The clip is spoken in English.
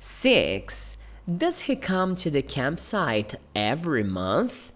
6. Does he come to the campsite every month?